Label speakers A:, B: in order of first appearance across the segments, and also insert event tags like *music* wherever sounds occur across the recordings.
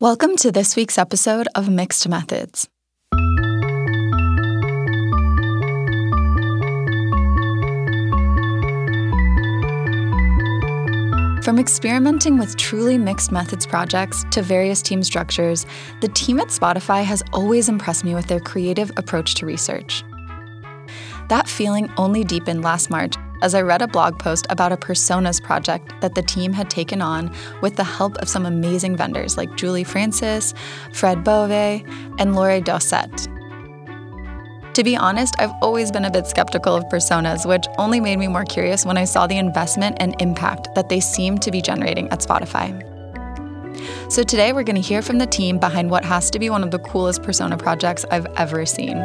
A: Welcome to this week's episode of Mixed Methods. From experimenting with truly mixed methods projects to various team structures, the team at Spotify has always impressed me with their creative approach to research. That feeling only deepened last March as I read a blog post about a personas project that the team had taken on with the help of some amazing vendors like Julie Francis, Fred Bove, and Lore Dosset. To be honest, I've always been a bit skeptical of personas, which only made me more curious when I saw the investment and impact that they seem to be generating at Spotify. So today we're going to hear from the team behind what has to be one of the coolest persona projects I've ever seen.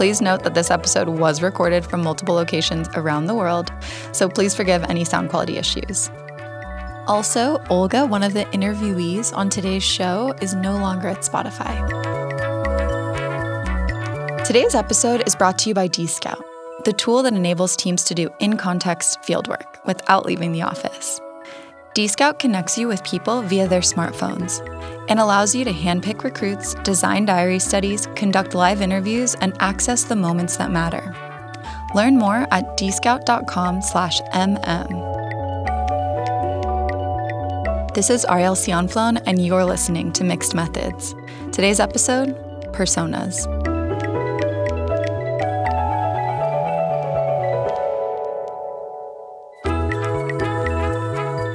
A: Please note that this episode was recorded from multiple locations around the world, so please forgive any sound quality issues. Also, Olga, one of the interviewees on today's show, is no longer at Spotify. Today's episode is brought to you by Dscout, the tool that enables teams to do in context fieldwork without leaving the office. Dscout connects you with people via their smartphones and allows you to handpick recruits, design diary studies, conduct live interviews, and access the moments that matter. Learn more at dscout.com/mm. This is Aryel Cianflone, and you're listening to Mixed Methods. Today's episode: Personas.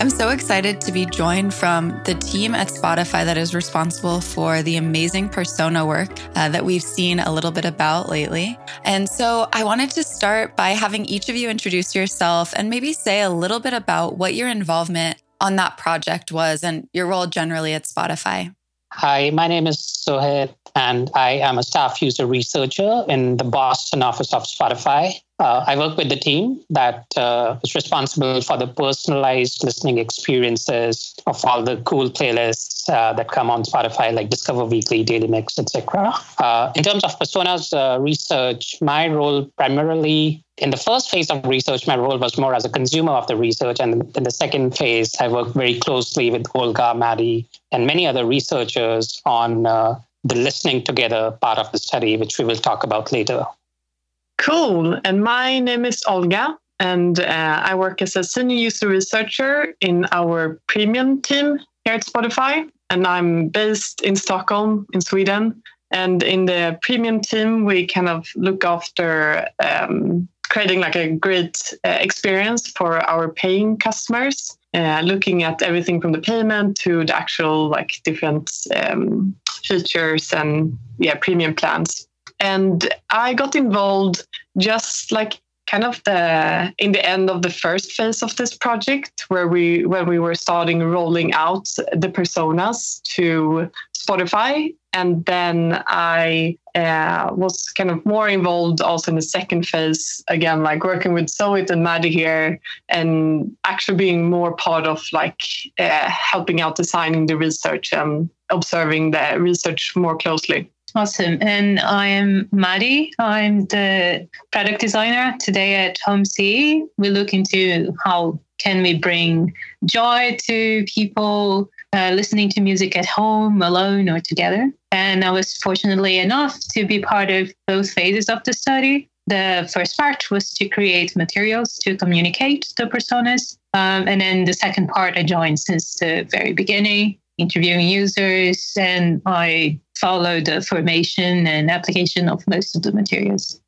A: I'm so excited to be joined from the team at Spotify that is responsible for the amazing persona work uh, that we've seen a little bit about lately. And so I wanted to start by having each of you introduce yourself and maybe say a little bit about what your involvement on that project was and your role generally at Spotify.
B: Hi, my name is Sohit, and I am a staff user researcher in the Boston office of Spotify. Uh, I work with the team that uh, is responsible for the personalized listening experiences of all the cool playlists uh, that come on Spotify, like Discover Weekly, Daily Mix, etc. Uh, in terms of personas uh, research, my role primarily in the first phase of research, my role was more as a consumer of the research. And in the second phase, I worked very closely with Olga, Maddie, and many other researchers on uh, the listening together part of the study, which we will talk about later.
C: Cool. And my name is Olga, and uh, I work as a senior user researcher in our premium team here at Spotify. And I'm based in Stockholm, in Sweden. And in the premium team, we kind of look after um, creating like a great uh, experience for our paying customers. Uh, looking at everything from the payment to the actual like different um, features and yeah premium plans and I got involved just like kind of the in the end of the first phase of this project where we when we were starting rolling out the personas to Spotify and then I uh, was kind of more involved also in the second phase again like working with Zoe and Maddie here and actually being more part of like uh, helping out designing the research and observing the research more closely.
D: Awesome. And I am Maddie. I'm the product designer today at Home C. We look into how can we bring joy to people uh, listening to music at home, alone, or together. And I was fortunately enough to be part of both phases of the study. The first part was to create materials to communicate the personas. Um, and then the second part I joined since the very beginning interviewing users, and I follow the formation and application of most of the materials.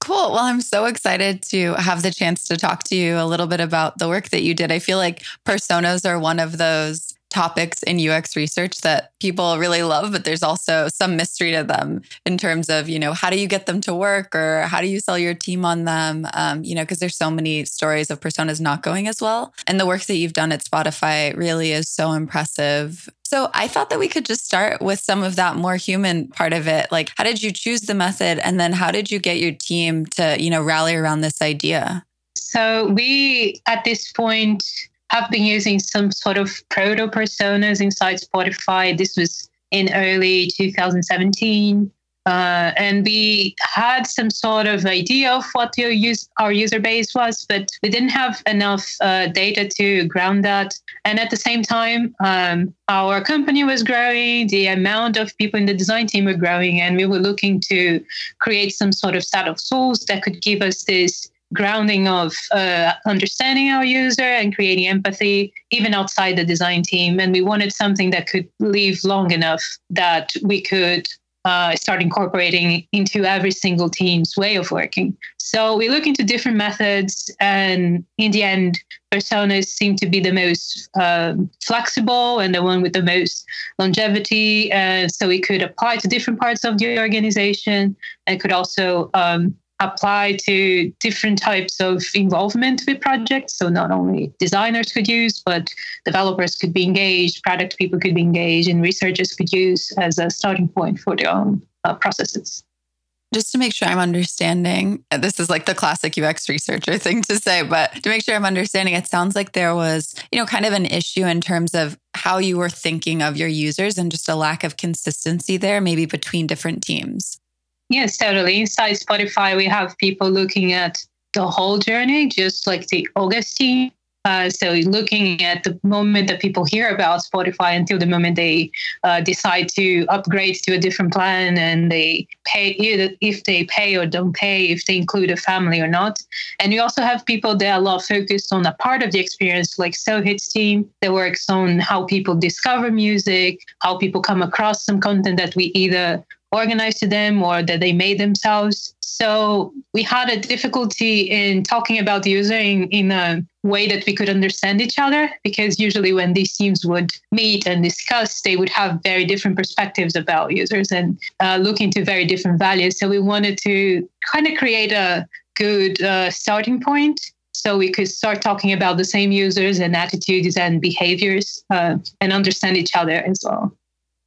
A: Cool. Well, I'm so excited to have the chance to talk to you a little bit about the work that you did. I feel like personas are one of those topics in UX research that people really love, but there's also some mystery to them in terms of, you know, how do you get them to work or how do you sell your team on them? Um, you know, because there's so many stories of personas not going as well. And the work that you've done at Spotify really is so impressive. So I thought that we could just start with some of that more human part of it. Like, how did you choose the method? And then how did you get your team to, you know, rally around this idea?
D: So we, at this point, have been using some sort of proto personas inside Spotify. This was in early 2017. Uh, and we had some sort of idea of what use, our user base was, but we didn't have enough uh, data to ground that. And at the same time, um, our company was growing, the amount of people in the design team were growing, and we were looking to create some sort of set of tools that could give us this grounding of uh, understanding our user and creating empathy, even outside the design team. And we wanted something that could live long enough that we could uh, start incorporating into every single team's way of working. So we look into different methods, and in the end, personas seem to be the most uh, flexible and the one with the most longevity. Uh, so we could apply to different parts of the organization and could also um, apply to different types of involvement with projects. So not only designers could use, but developers could be engaged, product people could be engaged, and researchers could use as a starting point for their own uh, processes.
A: Just to make sure I'm understanding, this is like the classic UX researcher thing to say, but to make sure I'm understanding, it sounds like there was, you know, kind of an issue in terms of how you were thinking of your users and just a lack of consistency there, maybe between different teams.
D: Yes, totally. Inside Spotify, we have people looking at the whole journey, just like the Augustine. Uh, so looking at the moment that people hear about Spotify until the moment they uh, decide to upgrade to a different plan and they pay if they pay or don't pay, if they include a family or not. And we also have people that are a lot focused on a part of the experience, like Sohit's team that works on how people discover music, how people come across some content that we either organized to them or that they made themselves. So we had a difficulty in talking about the user in, in a way that we could understand each other because usually when these teams would meet and discuss, they would have very different perspectives about users and uh, look into very different values. So we wanted to kind of create a good uh, starting point so we could start talking about the same users and attitudes and behaviors uh, and understand each other as well.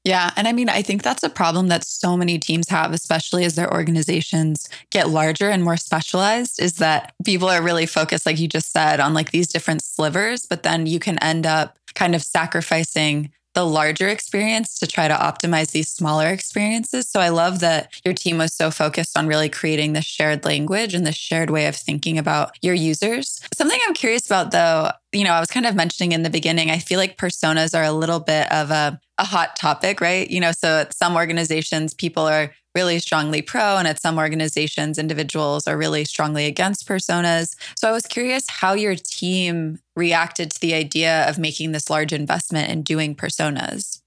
A: Yeah. And I mean, I think that's a problem that so many teams have, especially as their organizations get larger and more specialized, is that people are really focused, like you just said, on like these different slivers, but then you can end up kind of sacrificing the larger experience to try to optimize these smaller experiences. So I love that your team was so focused on really creating this shared language and this shared way of thinking about your users. Something I'm curious about though, you know, I was kind of mentioning in the beginning, I feel like personas are a little bit of a, a hot topic, right? You know, so at some organizations, people are really strongly pro, and at some organizations, individuals are really strongly against personas. So I was curious how your team reacted to the idea of making this large investment in doing personas.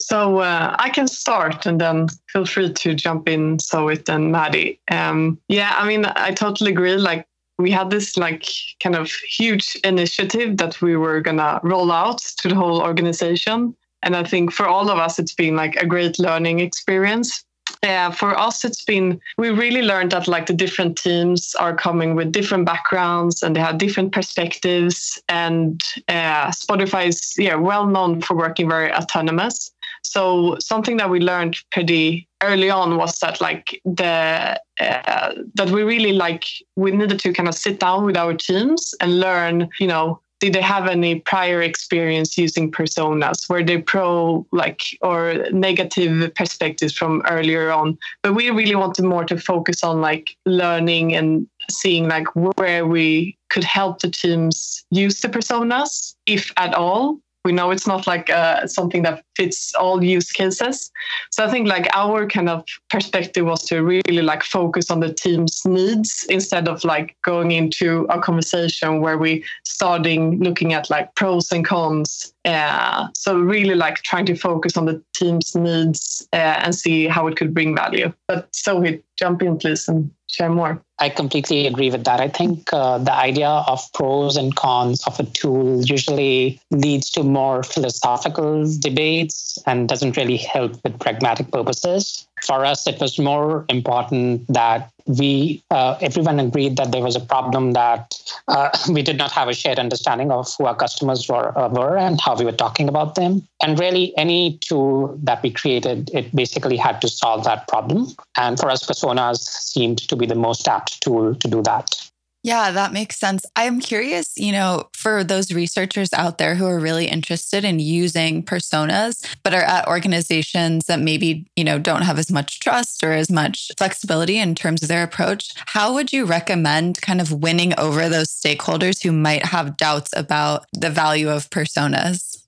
C: So uh, I can start and then feel free to jump in, Sohit and Maddie. Um, yeah, I mean, I totally agree. Like, we had this like kind of huge initiative that we were gonna roll out to the whole organization and i think for all of us it's been like a great learning experience yeah, for us, it's been, we really learned that like the different teams are coming with different backgrounds and they have different perspectives. And uh, Spotify is yeah, well known for working very autonomous. So something that we learned pretty early on was that like the uh, that we really like we needed to kind of sit down with our teams and learn you know did they have any prior experience using personas? Were they pro like or negative perspectives from earlier on? But we really wanted more to focus on like learning and seeing like where we could help the teams use the personas if at all we know it's not like uh, something that fits all use cases. So i think like our kind of perspective was to really like focus on the team's needs instead of like going into a conversation where we starting looking at like pros and cons. Uh, so really like trying to focus on the team's needs uh, and see how it could bring value. But so we jump in please and share more
B: I completely agree with that. I think uh, the idea of pros and cons of a tool usually leads to more philosophical debates and doesn't really help with pragmatic purposes. For us, it was more important that we uh, everyone agreed that there was a problem that uh, *laughs* we did not have a shared understanding of who our customers were, uh, were and how we were talking about them. And really, any tool that we created, it basically had to solve that problem. And for us, personas seemed to be the most apt tool to do that.
A: Yeah, that makes sense. I'm curious, you know, for those researchers out there who are really interested in using personas, but are at organizations that maybe, you know, don't have as much trust or as much flexibility in terms of their approach, how would you recommend kind of winning over those stakeholders who might have doubts about the value of personas?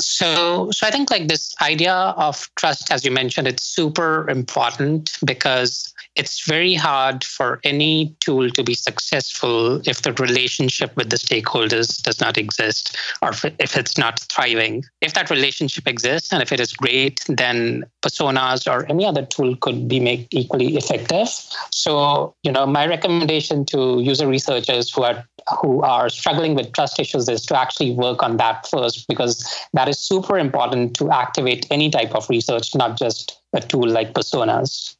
B: So, so I think like this idea of trust, as you mentioned, it's super important because it's very hard for any tool to be successful if the relationship with the stakeholders does not exist or if it's not thriving. If that relationship exists and if it is great, then personas or any other tool could be made equally effective. So, you know, my recommendation to user researchers who are who are struggling with trust issues is to actually work on that first because that is super important to activate any type of research, not just a tool like personas.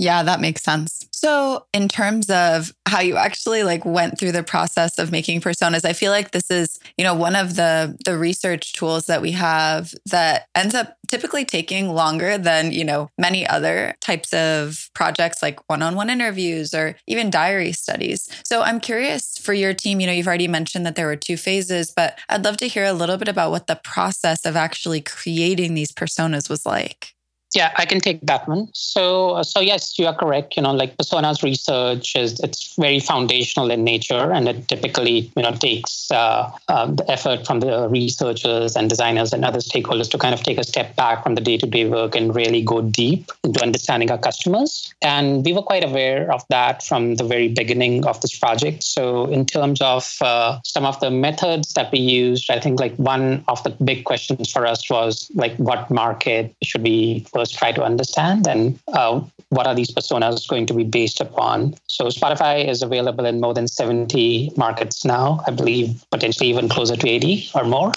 A: Yeah, that makes sense. So, in terms of how you actually like went through the process of making personas, I feel like this is, you know, one of the the research tools that we have that ends up typically taking longer than, you know, many other types of projects like one-on-one interviews or even diary studies. So, I'm curious for your team, you know, you've already mentioned that there were two phases, but I'd love to hear a little bit about what the process of actually creating these personas was like.
B: Yeah, I can take that one. So, uh, so yes, you are correct. You know, like personas research is it's very foundational in nature, and it typically you know takes uh, uh, the effort from the researchers and designers and other stakeholders to kind of take a step back from the day-to-day work and really go deep into understanding our customers. And we were quite aware of that from the very beginning of this project. So, in terms of uh, some of the methods that we used, I think like one of the big questions for us was like, what market should we first try to understand and uh, what are these personas going to be based upon. So Spotify is available in more than 70 markets now, I believe potentially even closer to 80 or more.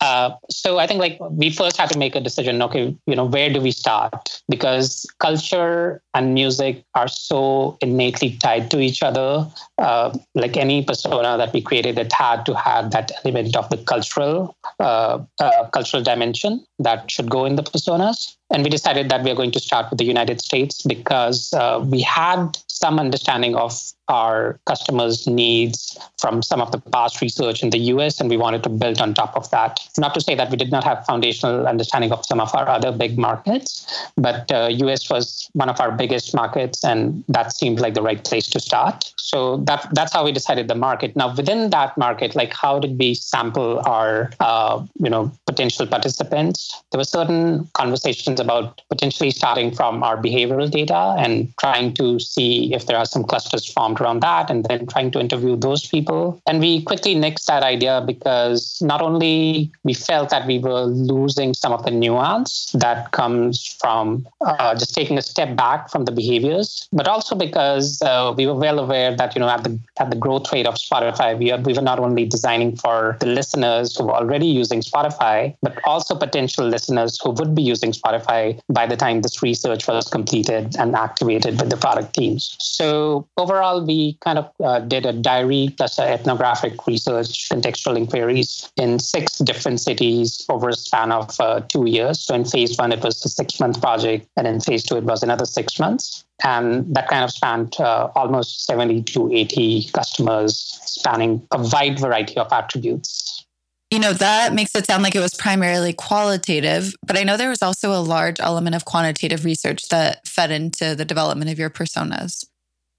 B: Uh, so I think like we first had to make a decision, okay, you know, where do we start? Because culture and music are so innately tied to each other. Uh, like any persona that we created, it had to have that element of the cultural uh, uh cultural dimension that should go in the personas. And we decided that we are going to start with the United States because uh, we had some understanding of our customers' needs from some of the past research in the US, and we wanted to build on top of that. Not to say that we did not have foundational understanding of some of our other big markets, but uh, US was one of our biggest markets, and that seemed like the right place to start. So that that's how we decided the market. Now, within that market, like how did we sample our uh, you know potential participants? There were certain conversations about potentially starting from our behavioral data and trying to see if there are some clusters formed around that, and then trying to interview those people. And we quickly nixed that idea because not only we felt that we were losing some of the nuance that comes from uh, just taking a step back from the behaviors, but also because uh, we were well aware that you know at the at the growth rate of Spotify, we are, we were not only designing for the listeners who were already using Spotify, but also potential listeners who would be using Spotify by the time this research was completed and activated with the product teams. So overall, we kind of uh, did a diary plus ethnographic research, contextual inquiries in six different cities over a span of uh, two years. So in phase one, it was a six month project, and in phase two, it was another six months. And that kind of spanned uh, almost 70 to 80 customers, spanning a wide variety of attributes.
A: You know, that makes it sound like it was primarily qualitative, but I know there was also a large element of quantitative research that fed into the development of your personas.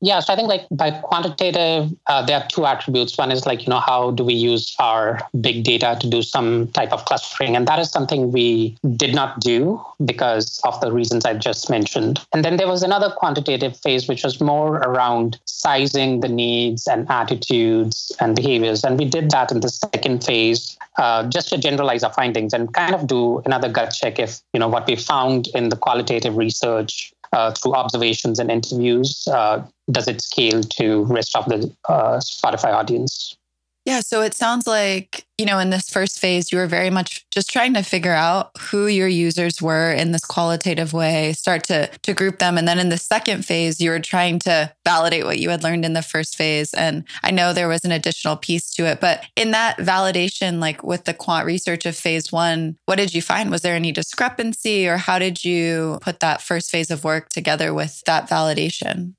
B: Yeah, so I think like by quantitative, uh, there are two attributes. One is like, you know, how do we use our big data to do some type of clustering? And that is something we did not do because of the reasons I just mentioned. And then there was another quantitative phase, which was more around sizing the needs and attitudes and behaviors. And we did that in the second phase, uh, just to generalize our findings and kind of do another gut check if, you know, what we found in the qualitative research uh, through observations and interviews uh, does it scale to rest of the uh, spotify audience
A: yeah so it sounds like you know, in this first phase, you were very much just trying to figure out who your users were in this qualitative way, start to to group them. And then in the second phase, you were trying to validate what you had learned in the first phase. And I know there was an additional piece to it, but in that validation, like with the quant research of phase one, what did you find? Was there any discrepancy or how did you put that first phase of work together with that validation?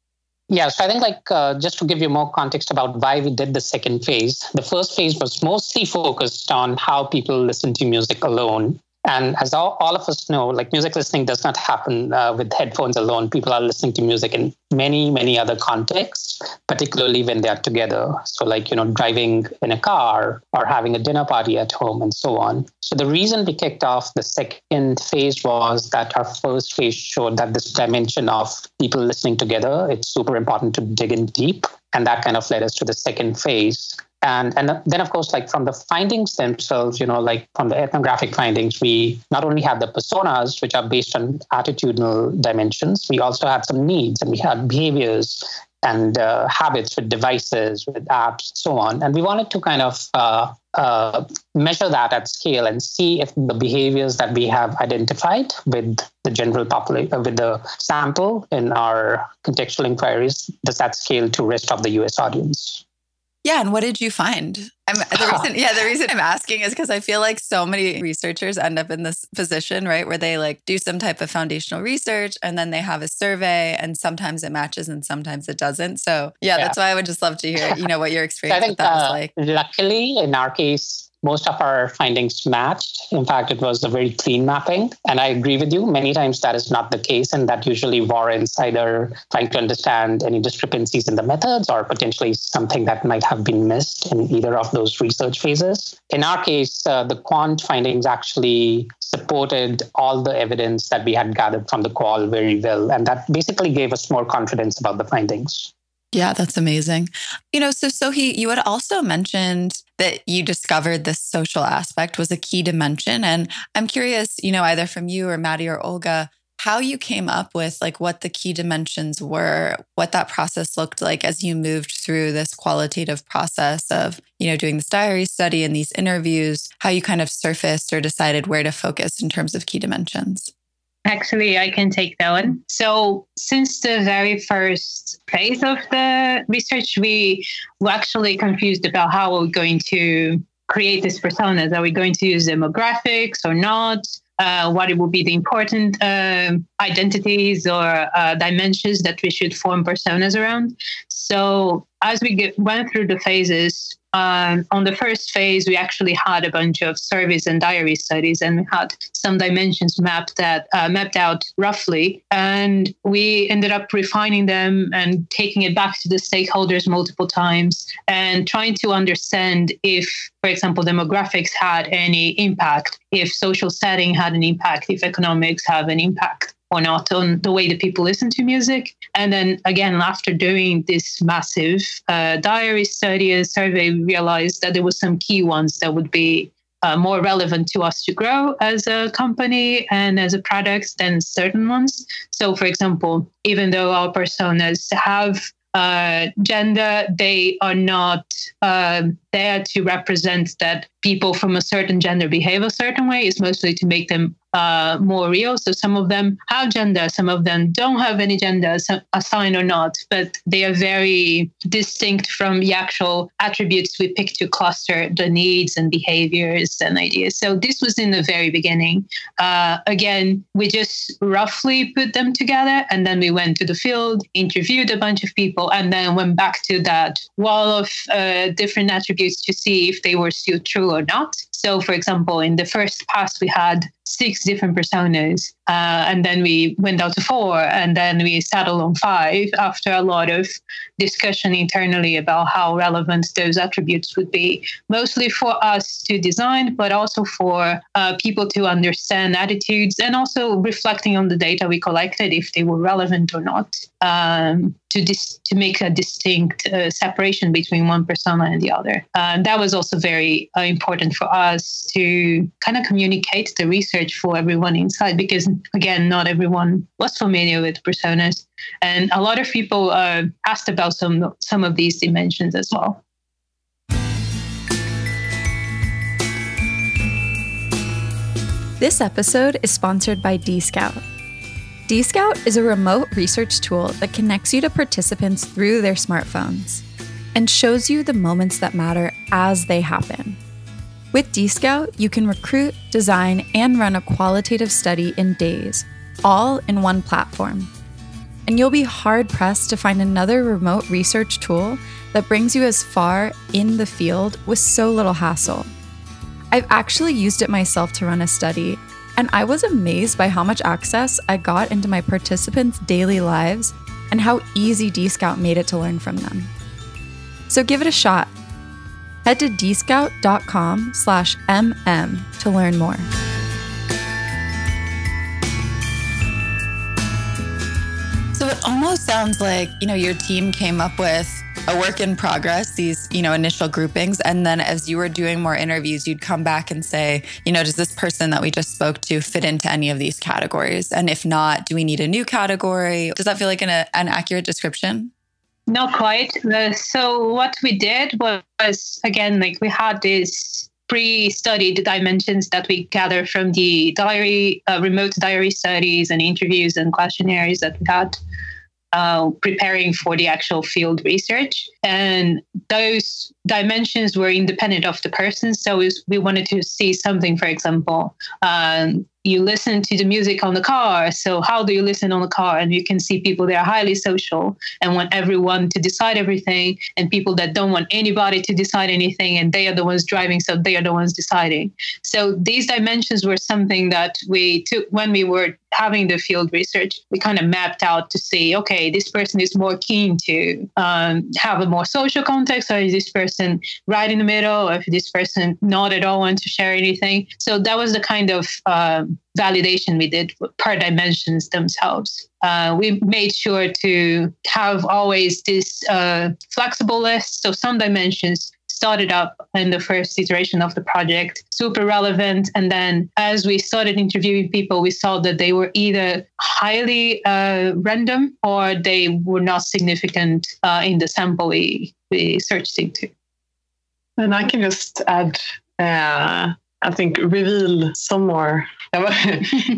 B: Yeah, so I think like uh, just to give you more context about why we did the second phase, the first phase was mostly focused on how people listen to music alone and as all, all of us know, like music listening does not happen uh, with headphones alone. People are listening to music in many, many other contexts, particularly when they are together. So, like, you know, driving in a car or having a dinner party at home and so on. So, the reason we kicked off the second phase was that our first phase showed that this dimension of people listening together, it's super important to dig in deep. And that kind of led us to the second phase and and then of course like from the findings themselves you know like from the ethnographic findings we not only have the personas which are based on attitudinal dimensions we also had some needs and we had behaviors and uh, habits with devices with apps so on. And we wanted to kind of uh, uh, measure that at scale and see if the behaviors that we have identified with the general population uh, with the sample in our contextual inquiries does that scale to rest of the us audience
A: yeah, and what did you find? I'm, the *laughs* reason, yeah, the reason I'm asking is because I feel like so many researchers end up in this position, right, where they like do some type of foundational research and then they have a survey, and sometimes it matches and sometimes it doesn't. So yeah, yeah. that's why I would just love to hear, you know, what your experience think, with that uh, was like.
B: Luckily, in our case, most of our findings matched. In fact, it was a very clean mapping. And I agree with you. Many times that is not the case. And that usually warrants either trying to understand any discrepancies in the methods or potentially something that might have been missed in either of those research phases. In our case, uh, the quant findings actually supported all the evidence that we had gathered from the qual very well. And that basically gave us more confidence about the findings.
A: Yeah, that's amazing. You know, so Sohi, you had also mentioned that you discovered this social aspect was a key dimension. And I'm curious, you know, either from you or Maddie or Olga, how you came up with like what the key dimensions were, what that process looked like as you moved through this qualitative process of, you know, doing this diary study and these interviews, how you kind of surfaced or decided where to focus in terms of key dimensions.
D: Actually, I can take that one. So, since the very first phase of the research, we were actually confused about how we're going to create these personas. Are we going to use demographics or not? Uh, what will be the important uh, identities or uh, dimensions that we should form personas around. So, as we get, went through the phases, um, on the first phase, we actually had a bunch of surveys and diary studies, and we had some dimensions mapped that uh, mapped out roughly. And we ended up refining them and taking it back to the stakeholders multiple times and trying to understand if, for example, demographics had any impact, if social setting had an impact, if economics have an impact or not on the way that people listen to music. And then again, after doing this massive uh, diary study and survey, we realized that there were some key ones that would be uh, more relevant to us to grow as a company and as a product than certain ones. So, for example, even though our personas have uh, gender, they are not uh, there to represent that people from a certain gender behave a certain way. It's mostly to make them uh, more real. So some of them have gender, some of them don't have any gender assigned or not, but they are very distinct from the actual attributes we pick to cluster the needs and behaviors and ideas. So this was in the very beginning. Uh, again, we just roughly put them together and then we went to the field, interviewed a bunch of people, and then went back to that wall of uh, different attributes to see if they were still true or not. So, for example, in the first pass, we had six different personas. Uh, and then we went down to four, and then we settled on five after a lot of discussion internally about how relevant those attributes would be, mostly for us to design, but also for uh, people to understand attitudes and also reflecting on the data we collected if they were relevant or not. Um, to dis- to make a distinct uh, separation between one persona and the other. Uh, that was also very uh, important for us to kind of communicate the research for everyone inside because again, not everyone was familiar with personas, and a lot of people uh, asked about some some of these dimensions as well.
A: This episode is sponsored by DScout. DScout is a remote research tool that connects you to participants through their smartphones and shows you the moments that matter as they happen. With DScout, you can recruit, design, and run a qualitative study in days, all in one platform.
E: and you'll be hard pressed to find another remote research tool that brings you as far in the field with so little hassle. I've actually used it myself to run a study, and I was amazed by how much access I got into my participants' daily lives and how easy DScout made it to learn from them. So give it a shot. Head to dscout.com slash mm to learn more.
A: So it almost sounds like, you know, your team came up with a work in progress, these, you know, initial groupings. And then as you were doing more interviews, you'd come back and say, you know, does this person that we just spoke to fit into any of these categories? And if not, do we need a new category? Does that feel like an, an accurate description?
D: Not quite. Uh, so what we did was, again, like we had this pre-studied dimensions that we gather from the diary, uh, remote diary studies and interviews and questionnaires that we had uh, preparing for the actual field research. And those dimensions were independent of the person. So we wanted to see something, for example, um, you listen to the music on the car. So how do you listen on the car? And you can see people that are highly social and want everyone to decide everything, and people that don't want anybody to decide anything, and they are the ones driving, so they are the ones deciding. So these dimensions were something that we took when we were having the field research. We kind of mapped out to see, okay, this person is more keen to um, have a more social context, or is this person right in the middle, or if this person not at all want to share anything. So that was the kind of uh, validation we did per dimensions themselves. Uh, we made sure to have always this uh, flexible list. So some dimensions started up in the first iteration of the project, super relevant. And then as we started interviewing people, we saw that they were either highly uh, random or they were not significant uh, in the sample we, we searched into.
C: And I can just add uh, I think reveal some more *laughs*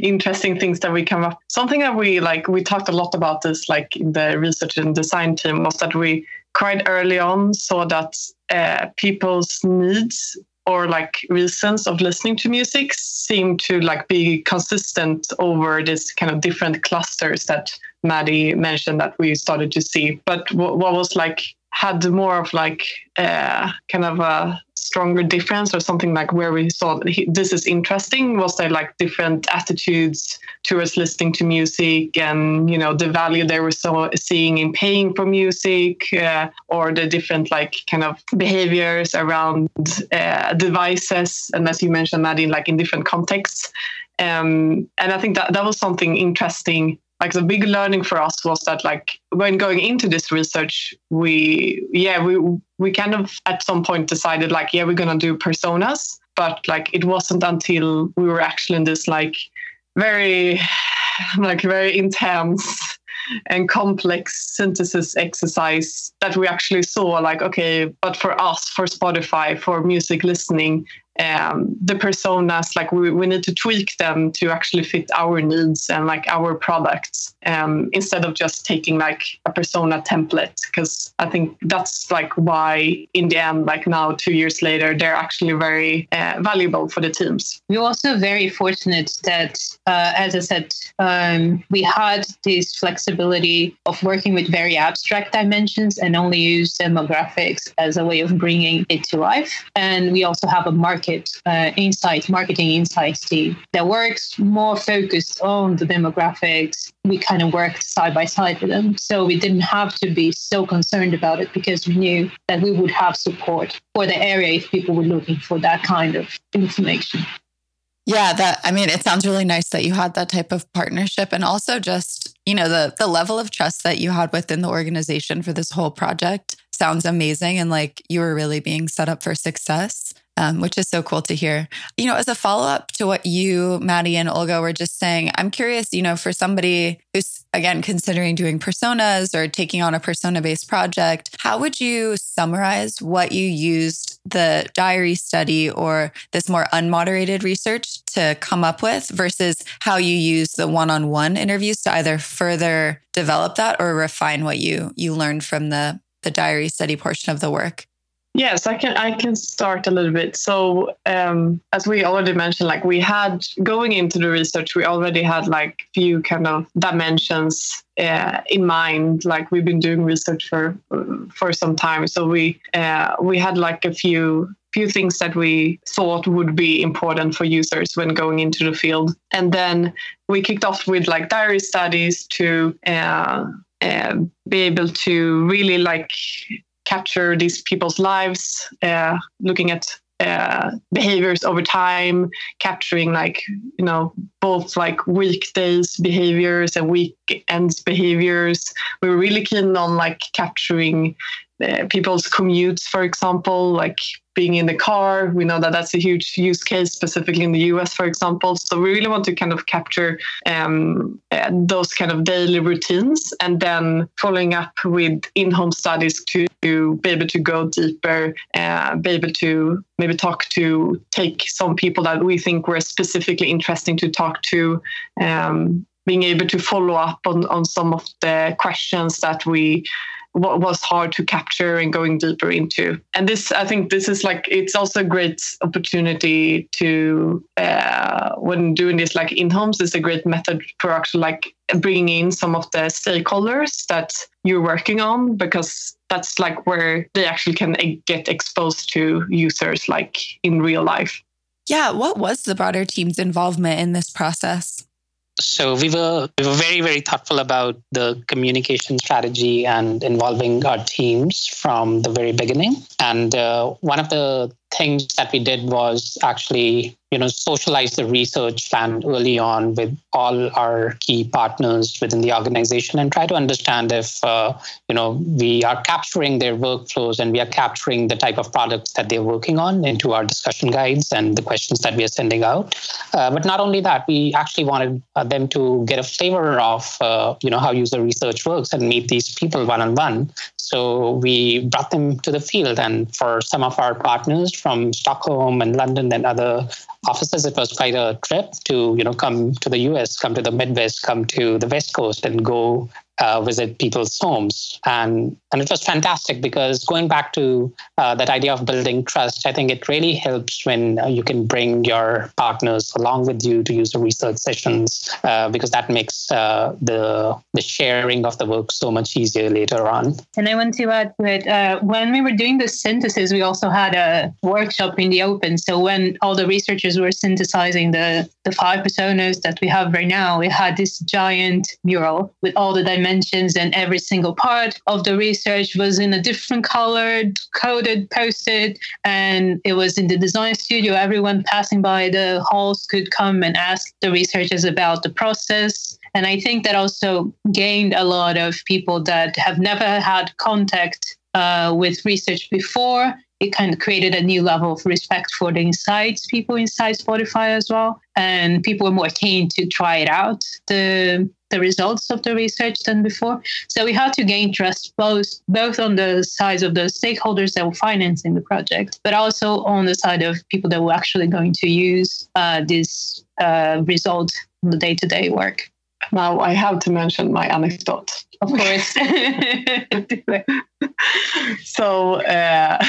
C: interesting things that we come up. Something that we like we talked a lot about this like in the research and design team was that we quite early on saw that uh, people's needs or like reasons of listening to music seem to like be consistent over this kind of different clusters that Maddie mentioned that we started to see. But what, what was like had more of like uh, kind of a stronger difference or something like where we saw this is interesting. Was there like different attitudes towards listening to music and you know the value they were so seeing in paying for music uh, or the different like kind of behaviors around uh, devices? And as you mentioned that in like in different contexts. Um, and I think that that was something interesting like the big learning for us was that like when going into this research we yeah we we kind of at some point decided like yeah we're gonna do personas. But like it wasn't until we were actually in this like very *sighs* like very intense *laughs* and complex synthesis exercise that we actually saw like okay but for us for spotify for music listening um, the personas like we, we need to tweak them to actually fit our needs and like our products um, instead of just taking like a persona template because i think that's like why in the end like now two years later they're actually very uh, valuable for the teams.
D: We're also very fortunate that uh, as i said um, we had this flexibility of working with very abstract dimensions and only use demographics as a way of bringing it to life. And we also have a market market uh, insight, marketing insights team that works more focused on the demographics. We kind of worked side by side with them. So we didn't have to be so concerned about it because we knew that we would have support for the area if people were looking for that kind of information.
A: Yeah, that I mean, it sounds really nice that you had that type of partnership and also just, you know, the the level of trust that you had within the organization for this whole project sounds amazing and like you were really being set up for success um, which is so cool to hear. You know, as a follow up to what you, Maddie, and Olga were just saying, I'm curious, you know, for somebody who's, again, considering doing personas or taking on a persona based project, how would you summarize what you used the diary study or this more unmoderated research to come up with versus how you use the one on one interviews to either further develop that or refine what you, you learned from the, the diary study portion of the work?
C: Yes, I can. I can start a little bit. So, um, as we already mentioned, like we had going into the research, we already had like few kind of dimensions uh, in mind. Like we've been doing research for for some time, so we uh, we had like a few few things that we thought would be important for users when going into the field, and then we kicked off with like diary studies to. Uh, uh, be able to really like capture these people's lives, uh, looking at uh, behaviors over time, capturing like you know both like weekdays behaviors and weekends behaviors. We were really keen on like capturing uh, people's commutes, for example, like being in the car. We know that that's a huge use case, specifically in the US, for example. So we really want to kind of capture um, uh, those kind of daily routines and then following up with in home studies to be able to go deeper, uh, be able to maybe talk to, take some people that we think were specifically interesting to talk to. Um, being able to follow up on, on some of the questions that we what was hard to capture and going deeper into. And this, I think, this is like it's also a great opportunity to uh, when doing this like in homes is a great method for actually like bringing in some of the stakeholders that you're working on because that's like where they actually can get exposed to users like in real life.
A: Yeah, what was the broader team's involvement in this process?
B: So we were we were very very thoughtful about the communication strategy and involving our teams from the very beginning. And uh, one of the things that we did was actually you know socialize the research plan early on with all our key partners within the organization and try to understand if uh, you know we are capturing their workflows and we are capturing the type of products that they're working on into our discussion guides and the questions that we are sending out. Uh, but not only that we actually wanted uh, them to get a flavor of uh, you know how user research works and meet these people one on one so we brought them to the field and for some of our partners from Stockholm and London and other offices. It was quite a trip to you know come to the US, come to the Midwest, come to the West Coast, and go uh, visit people's homes. And, and it was fantastic because going back to uh, that idea of building trust, I think it really helps when uh, you can bring your partners along with you to use the research sessions uh, because that makes uh, the, the sharing of the work so much easier later on.
D: And I want to add that uh, when we were doing the synthesis, we also had a workshop in the open. So when all the researchers were synthesizing the, the five personas that we have right now, we had this giant mural with all the and every single part of the research was in a different colored, coded, posted, and it was in the design studio. Everyone passing by the halls could come and ask the researchers about the process. And I think that also gained a lot of people that have never had contact uh, with research before it kind of created a new level of respect for the insights people inside Spotify as well. And people were more keen to try it out, the the results of the research than before. So we had to gain trust both both on the sides of the stakeholders that were financing the project, but also on the side of people that were actually going to use uh, this uh, result in the day-to-day work.
C: Now I have to mention my anecdote.
D: Of *laughs* course. *laughs* *laughs*
C: so uh,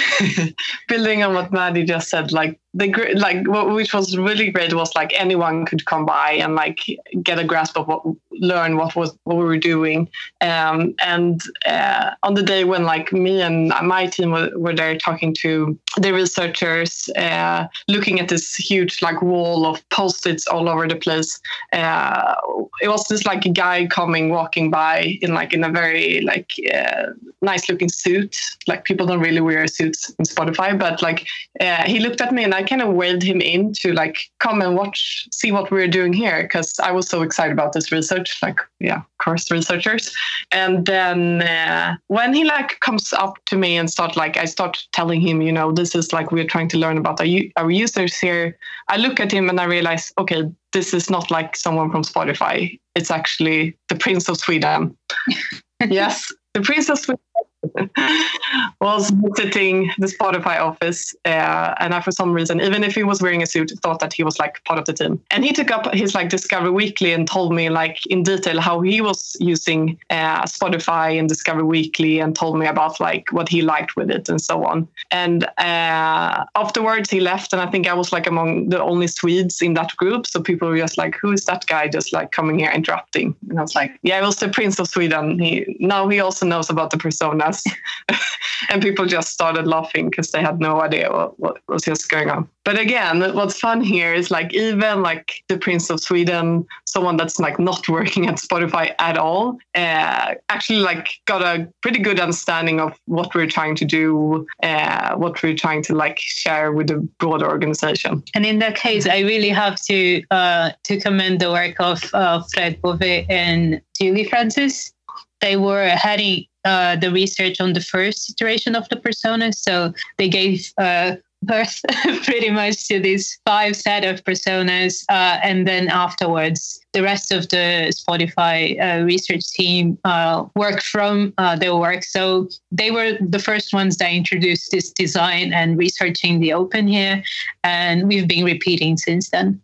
C: building on what Maddie just said, like the like which was really great was like anyone could come by and like get a grasp of what learn what was what we were doing. Um, and uh, on the day when like me and my team were, were there talking to the researchers uh, looking at this huge like wall of post-its all over the place uh, it was just like a guy coming walking by in like in a very like uh, nice looking suit. Like people don't really wear suits in spotify but like uh, he looked at me and i kind of waved him in to like come and watch, see what we're doing here because I was so excited about this research. Like, yeah, of course, researchers. And then uh, when he like comes up to me and start like, I start telling him, you know, this is like we're trying to learn about our, our users here. I look at him and I realize, okay, this is not like someone from Spotify. It's actually the Prince of Sweden. *laughs* yes, the Prince of Sweden *laughs* was visiting the Spotify office, uh, and I, for some reason, even if he was wearing a suit, thought that he was like part of the team. And he took up his like Discover Weekly and told me like in detail how he was using uh, Spotify and Discover Weekly, and told me about like what he liked with it and so on. And uh, afterwards, he left, and I think I was like among the only Swedes in that group. So people were just like, "Who is that guy?" Just like coming here interrupting, and I was like, "Yeah, it was the Prince of Sweden. He now he also knows about the personas." *laughs* and people just started laughing because they had no idea what, what was just going on. But again, what's fun here is like even like the Prince of Sweden, someone that's like not *laughs* working at Spotify at all, uh, actually like got a pretty good understanding of what we're trying to do, uh, what we're trying to like share with the broader organization.
D: And in that case, I really have to uh, to commend the work of uh, Fred Bove and Julie Francis. They were a heading uh, the research on the first iteration of the persona. So they gave uh, *laughs* birth pretty much to these five set of personas. Uh, and then afterwards, the rest of the Spotify uh, research team uh, worked from their work. So they were the first ones that introduced this design and researching the open here. And we've been repeating since then.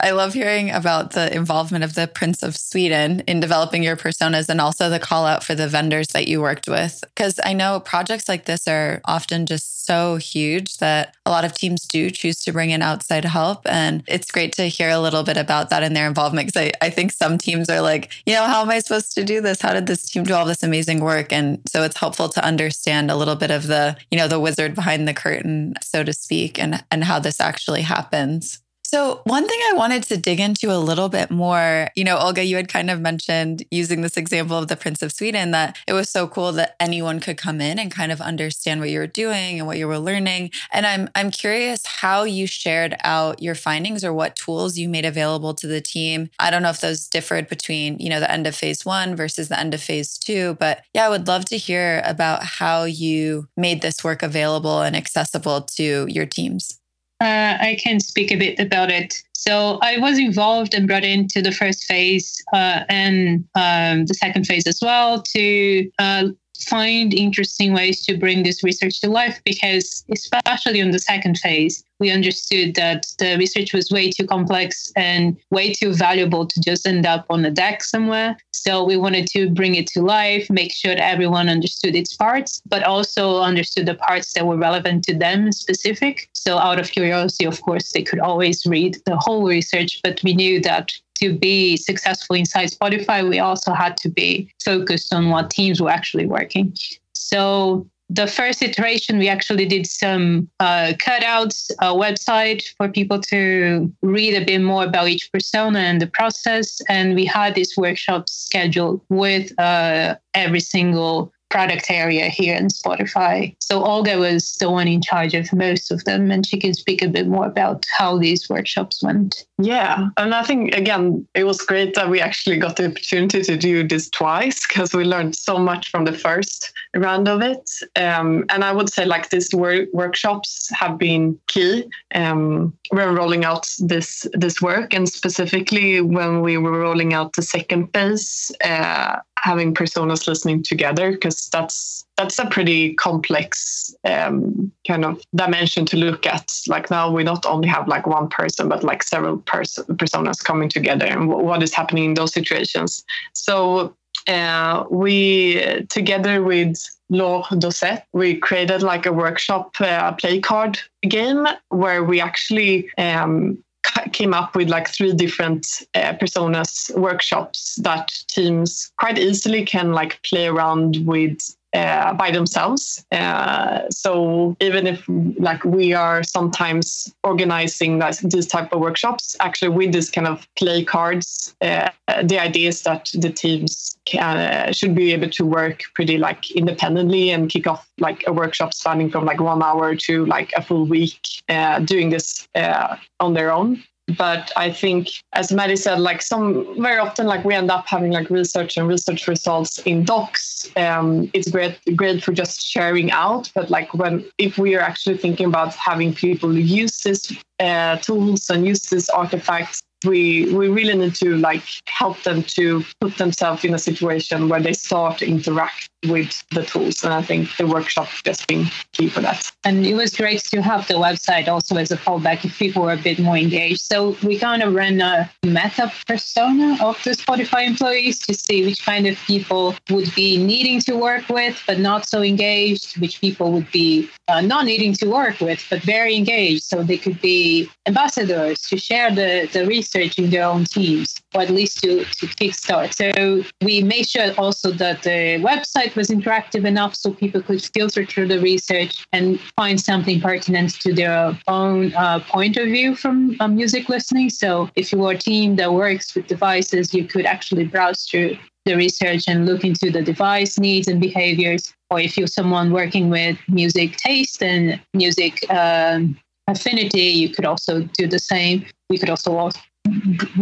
A: I love hearing about the involvement of the Prince of Sweden in developing your personas and also the call out for the vendors that you worked with. Because I know projects like this are often just so huge that a lot of teams do choose to bring in outside help. And it's great to hear a little bit about that in their involvement. Because I, I think some teams are like, you know, how am I supposed to do this? How did this team do all this amazing work? And so it's helpful to understand a little bit of the, you know, the wizard behind the curtain, so to speak, and, and how this actually happens. So, one thing I wanted to dig into a little bit more, you know, Olga, you had kind of mentioned using this example of the Prince of Sweden that it was so cool that anyone could come in and kind of understand what you were doing and what you were learning. And I'm I'm curious how you shared out your findings or what tools you made available to the team. I don't know if those differed between, you know, the end of phase 1 versus the end of phase 2, but yeah, I would love to hear about how you made this work available and accessible to your teams.
D: Uh, I can speak a bit about it. So I was involved and brought into the first phase uh, and um, the second phase as well to uh, find interesting ways to bring this research to life because, especially on the second phase, we understood that the research was way too complex and way too valuable to just end up on a deck somewhere. So we wanted to bring it to life, make sure that everyone understood its parts, but also understood the parts that were relevant to them specific. So out of curiosity, of course, they could always read the whole research, but we knew that to be successful inside Spotify, we also had to be focused on what teams were actually working. So the first iteration, we actually did some uh, cutouts, a website for people to read a bit more about each persona and the process. And we had this workshop scheduled with uh, every single product area here in Spotify. So Olga was the one in charge of most of them, and she can speak a bit more about how these workshops went.
C: Yeah, and I think again it was great that we actually got the opportunity to do this twice because we learned so much from the first round of it. Um, and I would say like these wor- workshops have been key. Um, we're rolling out this this work, and specifically when we were rolling out the second phase. Uh, having personas listening together because that's that's a pretty complex um, kind of dimension to look at. Like now we not only have like one person but like several person personas coming together and w- what is happening in those situations. So uh, we together with Laure Dosset, we created like a workshop uh, play card game where we actually um, *laughs* came up with like three different uh, personas workshops that teams quite easily can like play around with uh, by themselves. Uh, so even if like we are sometimes organizing that, these type of workshops, actually with this kind of play cards, uh, the idea is that the teams can, should be able to work pretty like independently and kick off like a workshop spanning from like one hour to like a full week doing this on their own but I think, as Maddie said, like some very often, like we end up having like research and research results in docs. Um, it's great, great for just sharing out. But like when if we are actually thinking about having people use these uh, tools and use these artifacts we we really need to like help them to put themselves in a situation where they start to interact with the tools. And i think the workshop just been key for that.
D: And it was great to have the website also as a fallback if people were a bit more engaged. So we kind of ran a meta persona of the spotify employees to see which kind of people would be needing to work with but not so engaged which people would be uh, not needing to work with but very engaged. So they could be ambassadors to share the, the research in their own teams or at least to, to kickstart so we made sure also that the website was interactive enough so people could filter through the research and find something pertinent to their own uh, point of view from uh, music listening. So if you are a team that works with devices, you could actually browse through the research and look into the device needs and behaviors. Or if you're someone working with music taste and music um, affinity, you could also do the same. We could also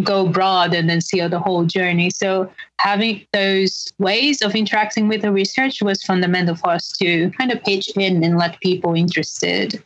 D: go broad and then see the whole journey. So having those ways of interacting with the research was fundamental for us to kind of pitch in and let people interested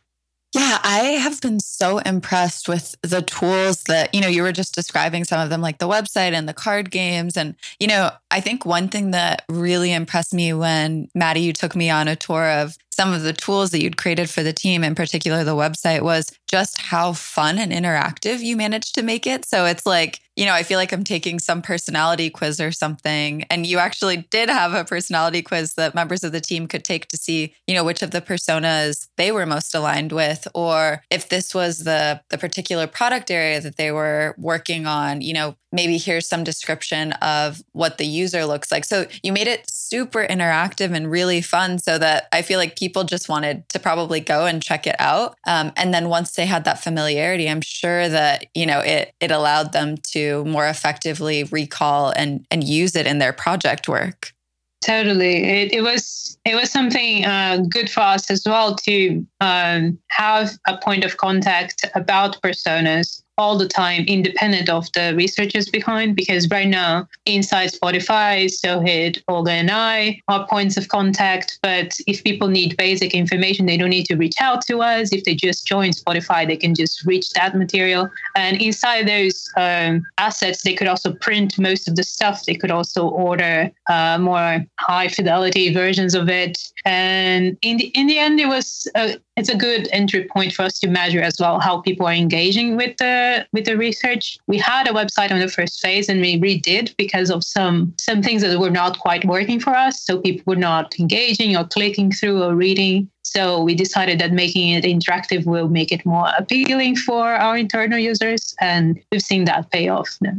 A: yeah, I have been so impressed with the tools that, you know, you were just describing some of them, like the website and the card games. And, you know, I think one thing that really impressed me when Maddie, you took me on a tour of some of the tools that you'd created for the team, in particular the website, was just how fun and interactive you managed to make it. So it's like, you know, I feel like I'm taking some personality quiz or something. And you actually did have a personality quiz that members of the team could take to see, you know, which of the personas they were most aligned with, or if this was the the particular product area that they were working on, you know, maybe here's some description of what the user looks like. So you made it super interactive and really fun so that I feel like people just wanted to probably go and check it out. Um, and then once they had that familiarity, I'm sure that, you know, it it allowed them to more effectively recall and and use it in their project work.
D: Totally, it, it was it was something uh, good for us as well to um, have a point of contact about personas all the time, independent of the researchers behind, because right now inside Spotify, Sohit, Olga, and I are points of contact. But if people need basic information, they don't need to reach out to us. If they just join Spotify, they can just reach that material. And inside those um, assets, they could also print most of the stuff. They could also order uh, more high fidelity versions of it. And in the in the end, it was a, it's a good entry point for us to measure as well how people are engaging with the with the research. We had a website on the first phase and we redid because of some some things that were not quite working for us. So people were not engaging or clicking through or reading. So we decided that making it interactive will make it more appealing for our internal users, and we've seen that pay off. Now.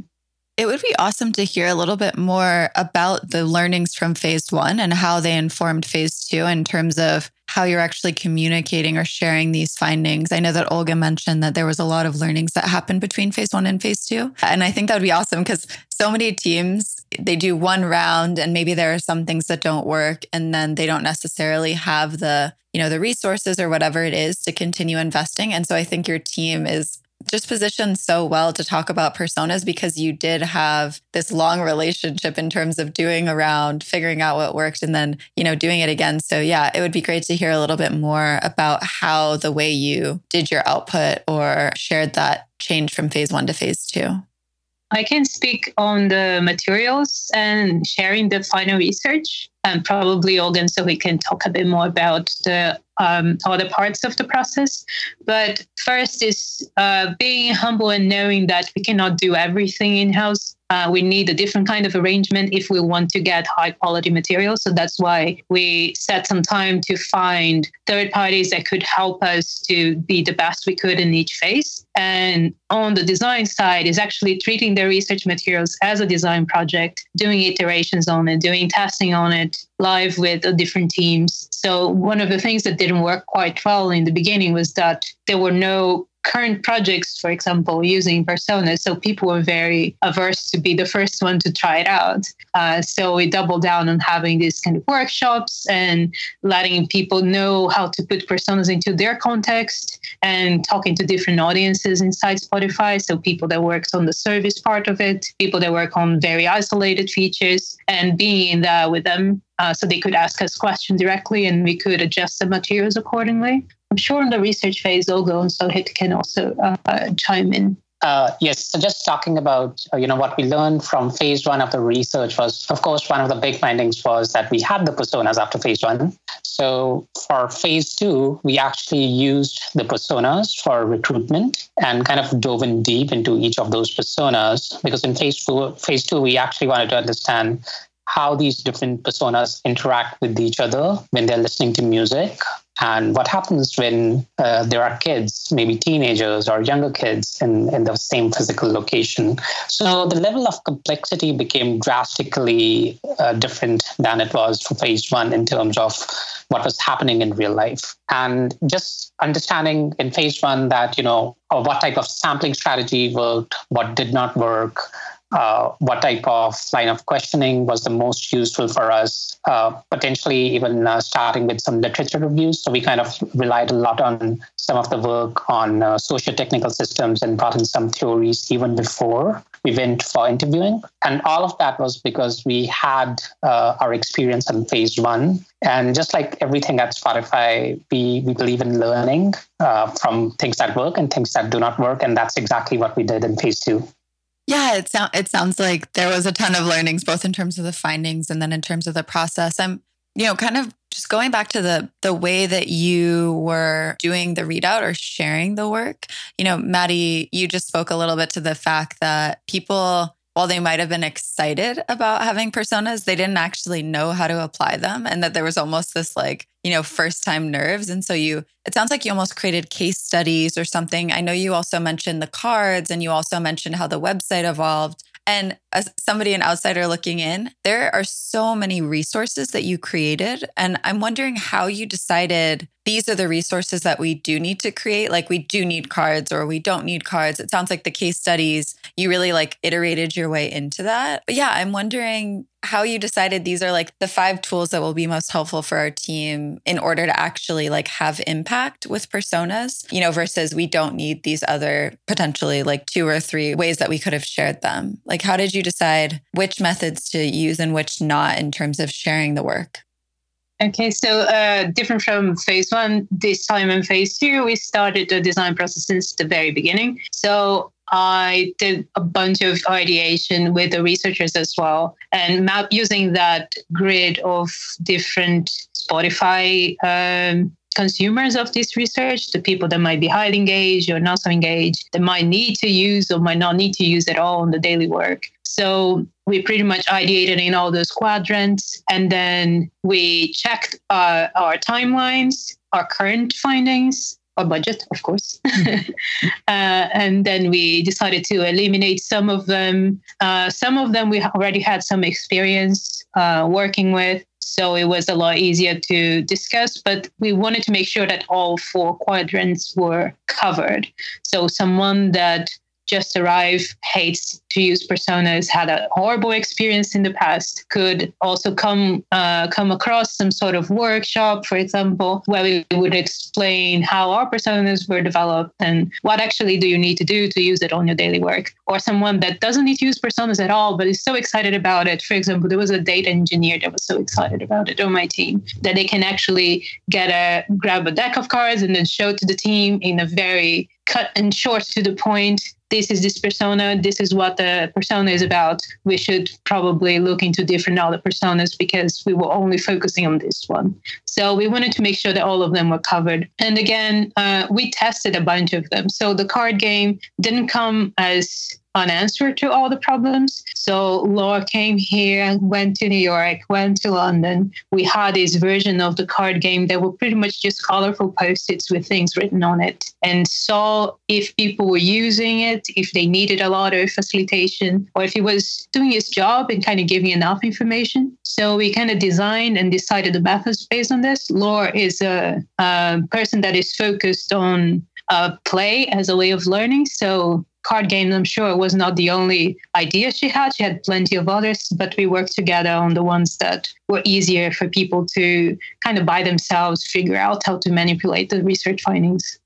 A: It would be awesome to hear a little bit more about the learnings from phase one and how they informed phase two in terms of how you're actually communicating or sharing these findings. I know that Olga mentioned that there was a lot of learnings that happened between phase one and phase two. And I think that would be awesome because so many teams, they do one round and maybe there are some things that don't work and then they don't necessarily have the, you know, the resources or whatever it is to continue investing. And so I think your team is just positioned so well to talk about personas because you did have this long relationship in terms of doing around figuring out what worked and then you know doing it again. So yeah it would be great to hear a little bit more about how the way you did your output or shared that change from phase one to phase two.
D: I can speak on the materials and sharing the final research, and probably Olga, so we can talk a bit more about the um, other parts of the process. But first is uh, being humble and knowing that we cannot do everything in house. Uh, we need a different kind of arrangement if we want to get high quality material. So that's why we set some time to find third parties that could help us to be the best we could in each phase. And on the design side is actually treating the research materials as a design project, doing iterations on it, doing testing on it live with different teams. So one of the things that didn't work quite well in the beginning was that there were no current projects, for example, using personas. So people were very averse to be the first one to try it out. Uh, so we doubled down on having these kind of workshops and letting people know how to put personas into their context and talking to different audiences inside Spotify. So people that works on the service part of it, people that work on very isolated features and being in there with them uh, so they could ask us questions directly and we could adjust the materials accordingly. I'm sure in the research phase, Olga and Sohit can also uh, chime in.
B: Uh, yes. So just talking about uh, you know what we learned from phase one of the research was, of course, one of the big findings was that we had the personas after phase one. So for phase two, we actually used the personas for recruitment and kind of dove in deep into each of those personas because in phase two, phase two, we actually wanted to understand how these different personas interact with each other when they're listening to music and what happens when uh, there are kids, maybe teenagers or younger kids in, in the same physical location. So the level of complexity became drastically uh, different than it was for phase one in terms of what was happening in real life. And just understanding in phase one that, you know, what type of sampling strategy worked, what did not work, uh, what type of line of questioning was the most useful for us, uh, potentially even uh, starting with some literature reviews. So we kind of relied a lot on some of the work on uh, socio-technical systems and brought in some theories even before we went for interviewing. And all of that was because we had uh, our experience in phase one. And just like everything at Spotify, we, we believe in learning uh, from things that work and things that do not work. And that's exactly what we did in phase two.
A: Yeah, it sounds it sounds like there was a ton of learnings, both in terms of the findings and then in terms of the process. I'm, you know, kind of just going back to the the way that you were doing the readout or sharing the work. You know, Maddie, you just spoke a little bit to the fact that people while they might have been excited about having personas, they didn't actually know how to apply them. And that there was almost this like, you know, first time nerves. And so you, it sounds like you almost created case studies or something. I know you also mentioned the cards and you also mentioned how the website evolved. And as somebody, an outsider looking in, there are so many resources that you created. And I'm wondering how you decided these are the resources that we do need to create. Like we do need cards or we don't need cards. It sounds like the case studies, you really like iterated your way into that. But yeah, I'm wondering how you decided these are like the five tools that will be most helpful for our team in order to actually like have impact with personas, you know, versus we don't need these other potentially like two or three ways that we could have shared them. Like, how did you decide which methods to use and which not in terms of sharing the work?
D: Okay, so uh, different from phase one, this time in phase two, we started the design process since the very beginning. So I did a bunch of ideation with the researchers as well, and map using that grid of different Spotify um, consumers of this research, the people that might be highly engaged or not so engaged, that might need to use or might not need to use at all in the daily work. So we pretty much ideated in all those quadrants, and then we checked uh, our timelines, our current findings, our budget, of course. *laughs* uh, and then we decided to eliminate some of them. Uh, some of them we already had some experience uh, working with. So it was a lot easier to discuss, but we wanted to make sure that all four quadrants were covered. So someone that just arrived, hates to use personas, had a horrible experience in the past, could also come uh, come across some sort of workshop, for example, where we would explain how our personas were developed and what actually do you need to do to use it on your daily work. Or someone that doesn't need to use personas at all, but is so excited about it. For example, there was a data engineer that was so excited about it on my team that they can actually get a grab a deck of cards and then show to the team in a very cut and short to the point this is this persona this is what the persona is about. We should probably look into different other personas because we were only focusing on this one. So we wanted to make sure that all of them were covered. And again uh, we tested a bunch of them. So the card game didn't come as an answer to all the problems. So Laura came here, went to New York, went to London. We had this version of the card game that were pretty much just colorful post-its with things written on it and saw if people were using it, if they needed a lot of facilitation, or if he was doing his job and kind of giving enough information. So we kind of designed and decided the methods based on this. Laura is a, a person that is focused on uh, play as a way of learning. So card games, I'm sure, was not the only idea she had. She had plenty of others, but we worked together on the ones that were easier for people to kind of by themselves figure out how to manipulate the research findings.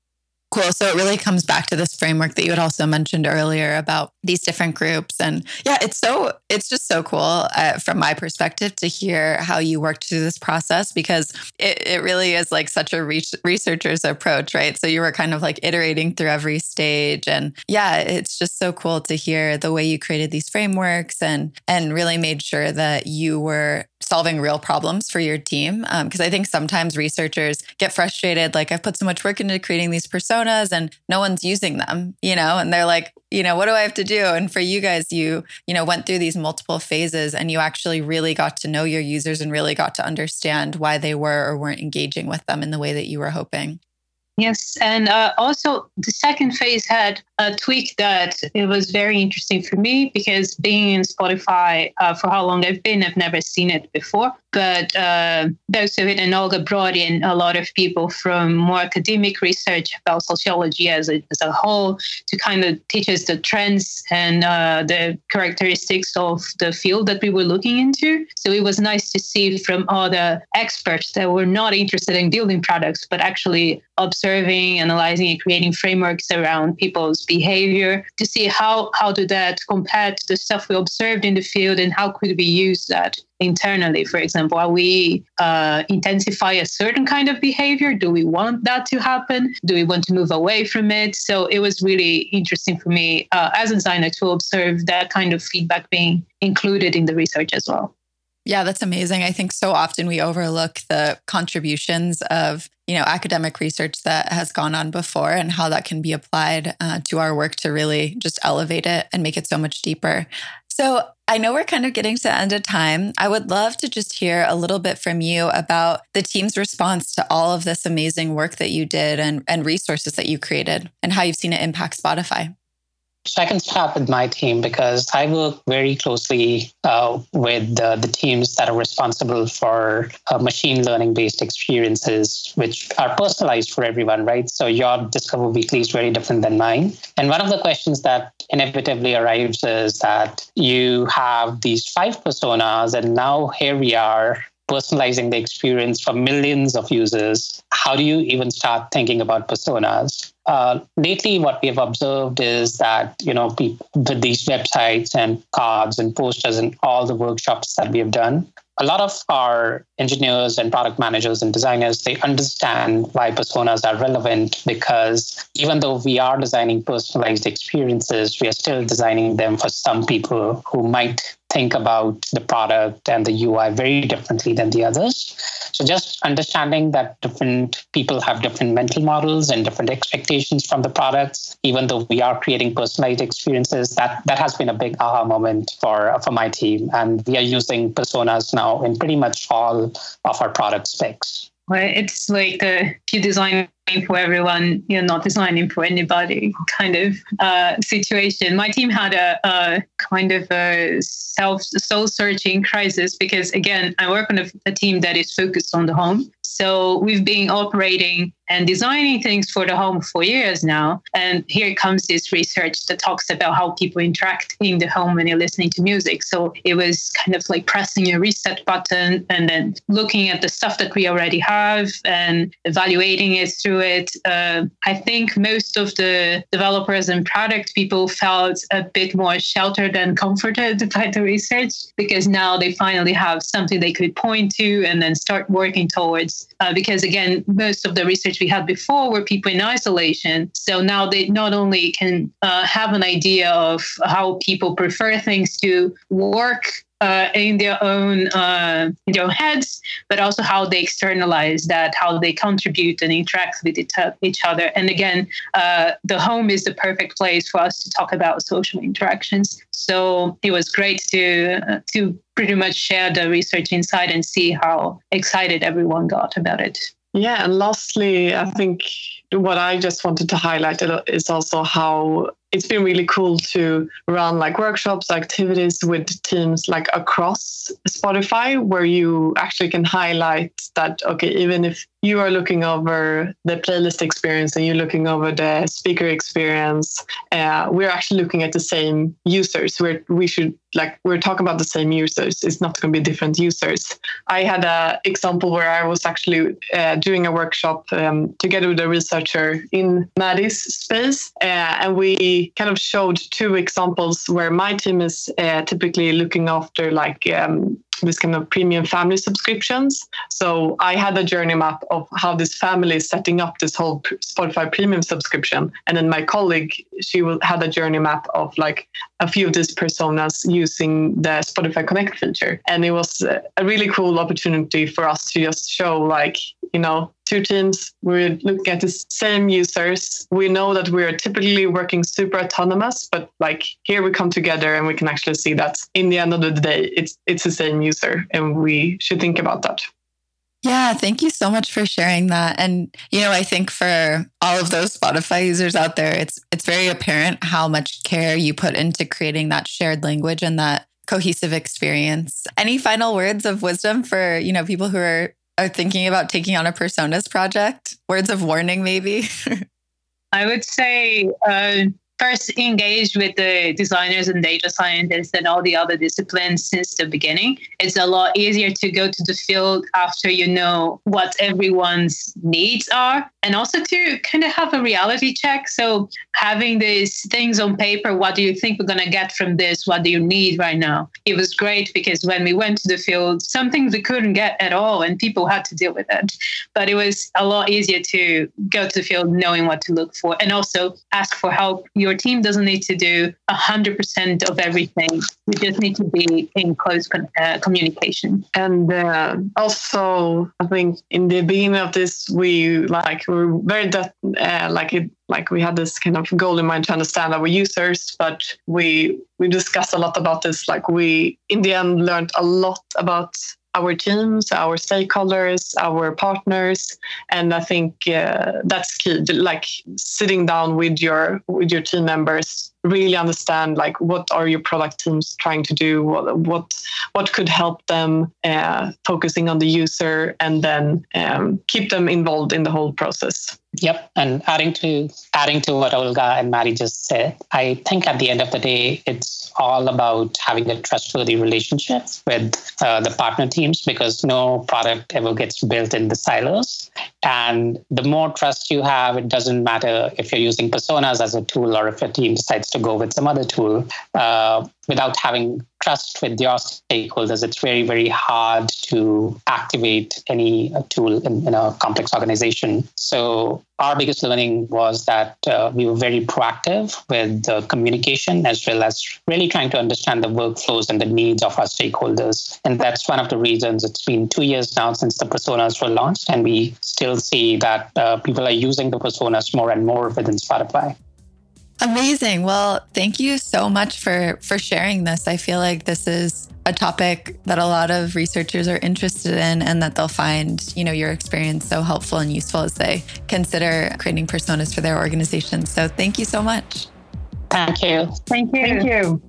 A: Cool. So it really comes back to this framework that you had also mentioned earlier about these different groups. And yeah, it's so, it's just so cool uh, from my perspective to hear how you worked through this process because it, it really is like such a re- researcher's approach, right? So you were kind of like iterating through every stage. And yeah, it's just so cool to hear the way you created these frameworks and, and really made sure that you were solving real problems for your team. Because um, I think sometimes researchers get frustrated, like, I've put so much work into creating these personas and no one's using them, you know, and they're like, you know, what do I have to do? And for you guys, you, you know, went through these multiple phases and you actually really got to know your users and really got to understand why they were or weren't engaging with them in the way that you were hoping.
D: Yes, and uh, also the second phase had a tweak that it was very interesting for me because being in Spotify uh, for how long I've been, I've never seen it before. But uh, both of it and Olga brought in a lot of people from more academic research about sociology as a, as a whole to kind of teach us the trends and uh, the characteristics of the field that we were looking into. So it was nice to see from other experts that were not interested in building products, but actually observing, analyzing, and creating frameworks around people's behavior to see how how do that compare to the stuff we observed in the field and how could we use that internally? For example are we uh, intensify a certain kind of behavior? Do we want that to happen? Do we want to move away from it? So it was really interesting for me uh, as a designer to observe that kind of feedback being included in the research as well
A: yeah, that's amazing. I think so often we overlook the contributions of, you know, academic research that has gone on before and how that can be applied uh, to our work to really just elevate it and make it so much deeper. So I know we're kind of getting to the end of time. I would love to just hear a little bit from you about the team's response to all of this amazing work that you did and, and resources that you created and how you've seen it impact Spotify.
B: So I can start with my team because I work very closely uh, with the teams that are responsible for uh, machine learning based experiences, which are personalized for everyone, right? So your Discover Weekly is very different than mine. And one of the questions that inevitably arrives is that you have these five personas, and now here we are personalizing the experience for millions of users, how do you even start thinking about personas? Uh, lately, what we have observed is that you know people, with these websites and cards and posters and all the workshops that we have done, a lot of our engineers and product managers and designers they understand why personas are relevant because even though we are designing personalized experiences we are still designing them for some people who might think about the product and the UI very differently than the others. So just understanding that different people have different mental models and different expectations from the products, even though we are creating personalized experiences, that that has been a big aha moment for for my team. And we are using personas now in pretty much all of our product specs.
D: Well, it's like the if you design for everyone, you're not designing for anybody kind of uh, situation. My team had a, a kind of a self soul searching crisis because again, I work on a, a team that is focused on the home. So we've been operating and designing things for the home for years now. And here comes this research that talks about how people interact in the home when you're listening to music. So it was kind of like pressing a reset button and then looking at the stuff that we already have and evaluating it through it. Uh, I think most of the developers and product people felt a bit more sheltered and comforted *laughs* by the research because now they finally have something they could point to and then start working towards. Uh, because again, most of the research we had before were people in isolation. So now they not only can uh, have an idea of how people prefer things to work uh, in their own uh, in their own heads, but also how they externalize that, how they contribute and interact with each other. And again, uh, the home is the perfect place for us to talk about social interactions. So it was great to uh, to pretty much share the research inside and see how excited everyone got about it.
C: Yeah, and lastly, I think what I just wanted to highlight is also how it's been really cool to run like workshops, activities with teams like across Spotify, where you actually can highlight that, okay, even if you are looking over the playlist experience and you're looking over the speaker experience, uh, we're actually looking at the same users. We're, we should like, we're talking about the same users. It's not going to be different users. I had an example where I was actually uh, doing a workshop um, together with a researcher researcher in Maddie's space. Uh, and we kind of showed two examples where my team is uh, typically looking after like um, this kind of premium family subscriptions. So I had a journey map of how this family is setting up this whole Spotify premium subscription. And then my colleague, she had a journey map of like a few of these personas using the Spotify Connect feature. And it was a really cool opportunity for us to just show like, you know, two teams. We're looking at the same users. We know that we're typically working super autonomous, but like here we come together and we can actually see that in the end of the day, it's it's the same user, and we should think about that.
A: Yeah, thank you so much for sharing that. And you know, I think for all of those Spotify users out there, it's it's very apparent how much care you put into creating that shared language and that cohesive experience. Any final words of wisdom for, you know, people who are are thinking about taking on a personas project? Words of warning, maybe? *laughs*
D: I would say uh, first engage with the designers and data scientists and all the other disciplines since the beginning. It's a lot easier to go to the field after you know what everyone's needs are and also to kind of have a reality check. So having these things on paper, what do you think we're going to get from this? What do you need right now? It was great because when we went to the field, some things we couldn't get at all and people had to deal with it. But it was a lot easier to go to the field knowing what to look for and also ask for help. You your team doesn't need to do 100% of everything. You just need to be in close con- uh, communication.
C: And uh, also, I think in the beginning of this, we like we were very de- uh, like it like we had this kind of goal in mind to understand our users but we we discussed a lot about this like we in the end learned a lot about our teams, our stakeholders, our partners, and I think uh, that's key. Like sitting down with your with your team members really understand like what are your product teams trying to do what what, what could help them uh, focusing on the user and then um, keep them involved in the whole process
B: Yep, and adding to adding to what Olga and Maddie just said, I think at the end of the day, it's all about having a trustworthy relationship with uh, the partner teams because no product ever gets built in the silos. And the more trust you have, it doesn't matter if you're using personas as a tool or if your team decides to go with some other tool. Uh, without having trust with your stakeholders, it's very, very hard to activate any uh, tool in, in a complex organization. So, our biggest learning was that uh, we were very proactive with the communication as well as really trying to understand the workflows and the needs of our stakeholders. And that's one of the reasons it's been two years now since the personas were launched, and we still see that uh, people are using the personas more and more within Spotify.
A: Amazing. Well, thank you so much for for sharing this. I feel like this is a topic that a lot of researchers are interested in and that they'll find, you know, your experience so helpful and useful as they consider creating personas for their organization. So, thank you so much.
B: Thank you.
D: Thank you.
C: Thank you.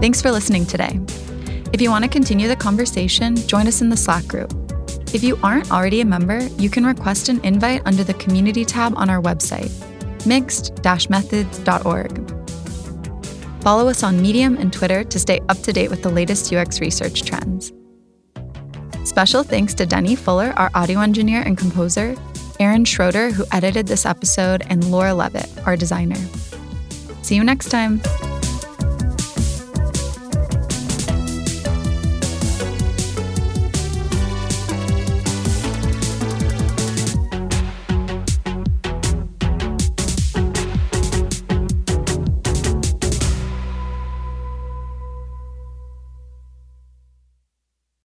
E: Thanks for listening today. If you want to continue the conversation, join us in the Slack group. If you aren't already a member, you can request an invite under the community tab on our website, mixed-methods.org. Follow us on Medium and Twitter to stay up to date with the latest UX research trends. Special thanks to Denny Fuller, our audio engineer and composer, Aaron Schroeder, who edited this episode, and Laura Levitt, our designer. See you next time.